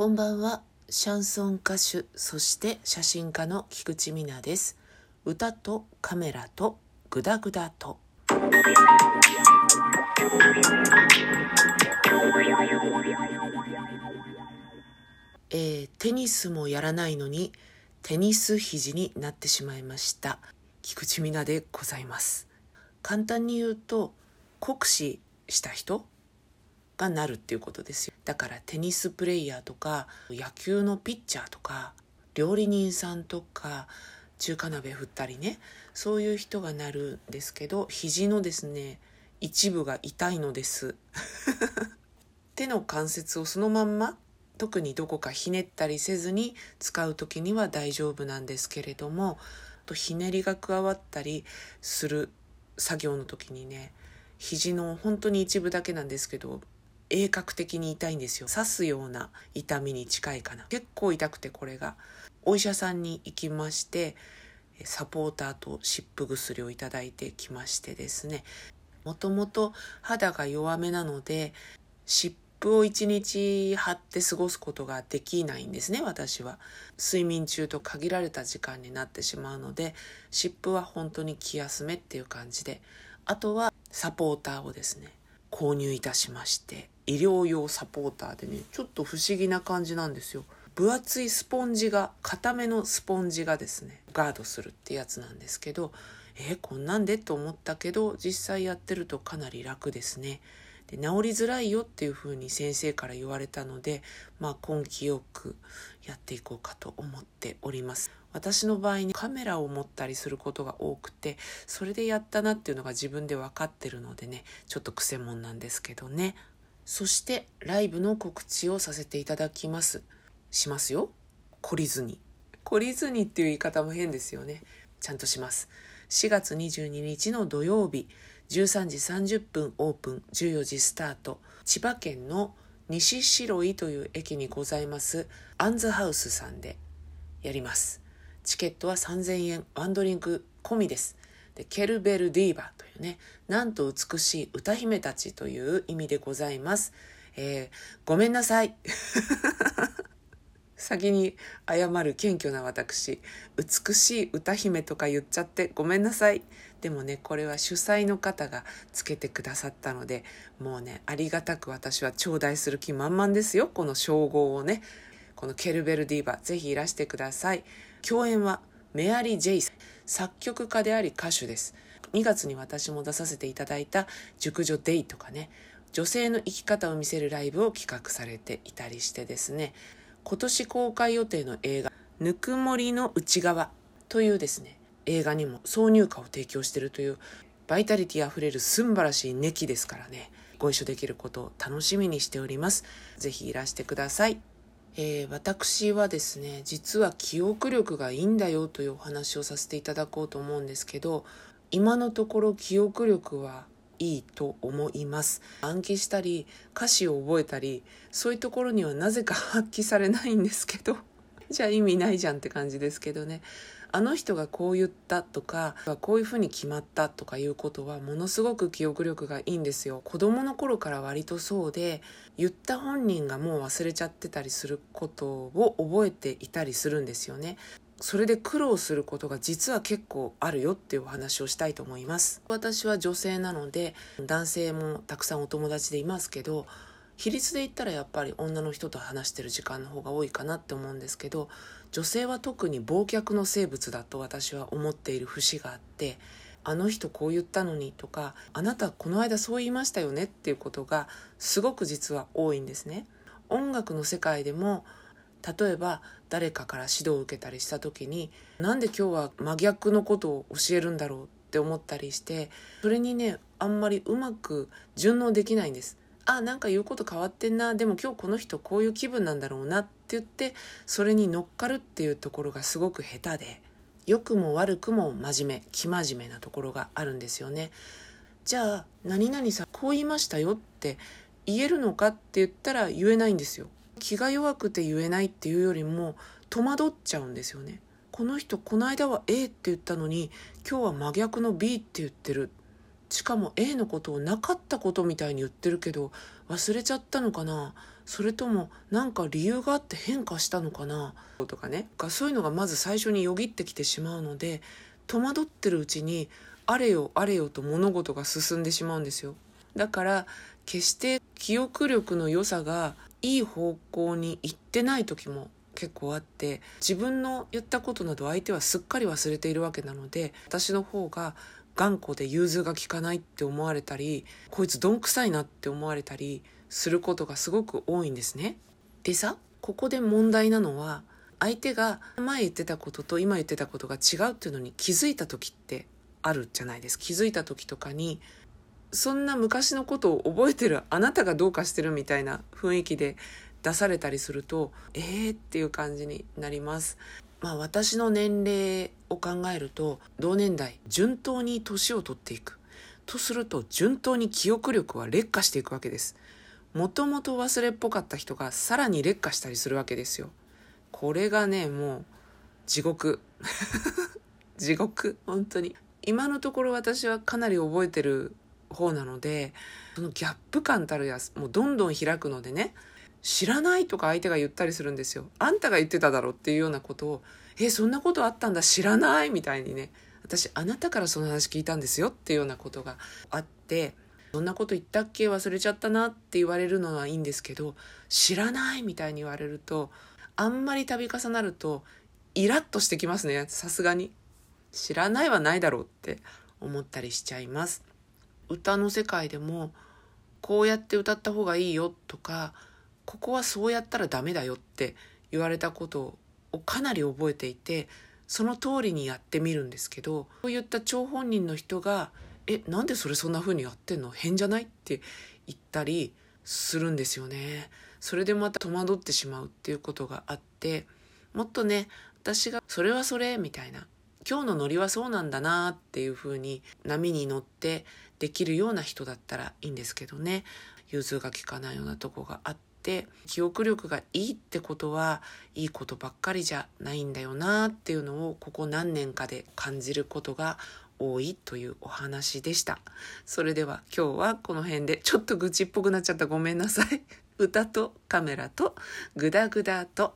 こんばんは。シャンソン歌手、そして写真家の菊池美奈です。歌とカメラとグダグダと。えー、テニスもやらないのにテニス肘になってしまいました菊池美奈でございます簡単に言うと酷使した人がなるっていうことですよ。だからテニスプレイヤーとか野球のピッチャーとか料理人さんとか中華鍋振ったりねそういう人がなるんですけど肘のですね一部が痛いのです。手の関節をそのまんま特にどこかひねったりせずに使う時には大丈夫なんですけれどもとひねりが加わったりする作業の時にね肘の本当に一部だけなんですけど鋭角的に痛いんですよ。刺すような痛みに近いかな。結構痛くてこれが。お医者さんに行きましてサポーターと湿布薬をいただいてきましてですね。もともと肌が弱めなので湿布を一日貼って過ごすことができないんですね私は。睡眠中と限られた時間になってしまうので湿布は本当に気休めっていう感じで。あとはサポーターをですね購入いたしまして医療用サポーターでねちょっと不思議な感じなんですよ。分厚いスポンジが固めのスポンジがですねガードするってやつなんですけどえー、こんなんでと思ったけど実際やってるとかなり楽ですね。で治りづらいよっていうふうに先生から言われたのでまあ根気よくやっていこうかと思っております私の場合にカメラを持ったりすることが多くてそれでやったなっていうのが自分で分かってるのでねちょっとくせ者なんですけどねそしてライブの告知をさせていただきます。しますよ。懲りずに。懲りずにっていう言い方も変ですよね。ちゃんとします。4月22日の土曜日、13時30分オープン、14時スタート。千葉県の西白井という駅にございますアンズハウスさんでやります。チケットは3000円、ワンドリンク込みです。でケルベルディーバというねなんと美しい歌姫たちという意味でございます、えー、ごめんなさい先に謝る謙虚な私。美しい歌姫とか言っちゃってごめんなさい。でもねこれは主催の方がつけてくださったのでもうねありがたく私は頂戴する気満々ですよ。この称号をね。このケルベルディーバぜひいらしてください。共演はメアリー・ジェイス作曲家であり歌手です。2月に私も出させていただいた熟女デイとかね。女性の生き方を見せるライブを企画されていたりしてですね。今年公開予定の映画「ぬくもりの内側」というですね映画にも挿入歌を提供しているというバイタリティあふれるすんばらしいネキですからねご一緒できることを楽しみにしております。是非いらしてください。えー、私はですね実は記憶力がいいんだよというお話をさせていただこうと思うんですけど今のところ記憶力はいいと思います。暗記したり歌詞を覚えたりそういうところにはなぜか発揮されないんですけど じゃあ意味ないじゃんって感じですけどね。あの人がこう言ったとかこういうふうに決まったとかいうことはものすごく記憶力がいいんですよ。子供の頃から割とそうで言った本人がもう忘れちゃってたりすることを覚えていたりするんですよね。それで苦労することが実は結構あるよっていうお話をしたいと思います。私は女性なので男性もたくさんお友達でいますけど比率で言ったらやっぱり女の人と話してる時間の方が多いかなって思うんですけど女性は特に忘却の生物だと私は思っている節があってあの人こう言ったのにとかあなたこの間そう言いましたよねっていうことがすごく実は多いんですね。音楽の世界でも例えば誰かから指導を受けたりした時になんで今日は真逆のことを教えるんだろうって思ったりしてそれにねあんまりうまく順応できないんです。あなんか言うこと変わってんなでも今日この人こういう気分なんだろうなって言ってそれに乗っかるっていうところがすごく下手で良くも悪くも真面目生真面目なところがあるんですよね。じゃあ何々さこう言いましたよって言えるのかって言ったら言えないんですよ。気が弱くて言えないっていうよりも戸惑っちゃうんですよね。この人この間は A って言ったのに今日は真逆の B って言ってる。しかも A のことをなかったことみたいに言ってるけど忘れちゃったのかな。それとも何か理由があって変化したのかな。とかね。そういうのがまず最初によぎってきてしまうので戸惑ってるうちにあれよあれよと物事が進んでしまうんですよ。だから決して記憶力の良さがいい方向に行ってない時も結構あって自分の言ったことなど相手はすっかり忘れているわけなので私の方が頑固で融通が利かないって思われたりこいつどんくさいなって思われたりすることがすごく多いんですね。でさここで問題なのは相手が前言ってたことと今言ってたことが違うっていうのに気づいた時ってあるじゃないです気づいた時とかにそんな昔のことを覚えてるあなたがどうかしてるみたいな雰囲気で出されたりするとえーっていう感じになります。まあ私の年齢を考えると同年代順当に年を取っていくとすると順当に記憶力は劣化していくわけです。もともと忘れっぽかった人がさらに劣化したりするわけですよ。これがねもう地獄 地獄本当に今のところ私はかなり覚えてる方なのでそのギャップ感たるやもうどんどん開くのでね知らないとか相手が言ったりするんですよ。あんたが言ってただろっていうようなことを、え、そんなことあったんだ知らないみたいにね、私あなたからその話聞いたんですよっていうようなことがあって、そんなこと言ったっけ？忘れちゃったなって言われるのはいいんですけど、知らないみたいに言われると、あんまり度重なると、イラッとしてきますね、さすがに。知らないはないだろうって思ったりしちゃいます。歌の世界でも、こうやって歌った方がいいよとか、ここはそうやったらダメだよって言われたことをかなり覚えていてその通りにやってみるんですけどそういった張本人の人が「えなんでそれそんな風にやってんの？変じゃない?」って言ったりするんですよね。それでまた戸惑ってしまうっていうことがあってもっとね私が「それはそれ」みたいな今日のノリはそうなんだなっていう風に波に乗ってできるような人だったらいいんですけどね融通が利かないようなとこがあって。記憶力がいいってことはいいことばっかりじゃないんだよなっていうのをここ何年かで感じることが多いというお話でした。それでは今日はこの辺でちょっと愚痴っぽくなっちゃったごめんなさい。歌とカメラとグダグダと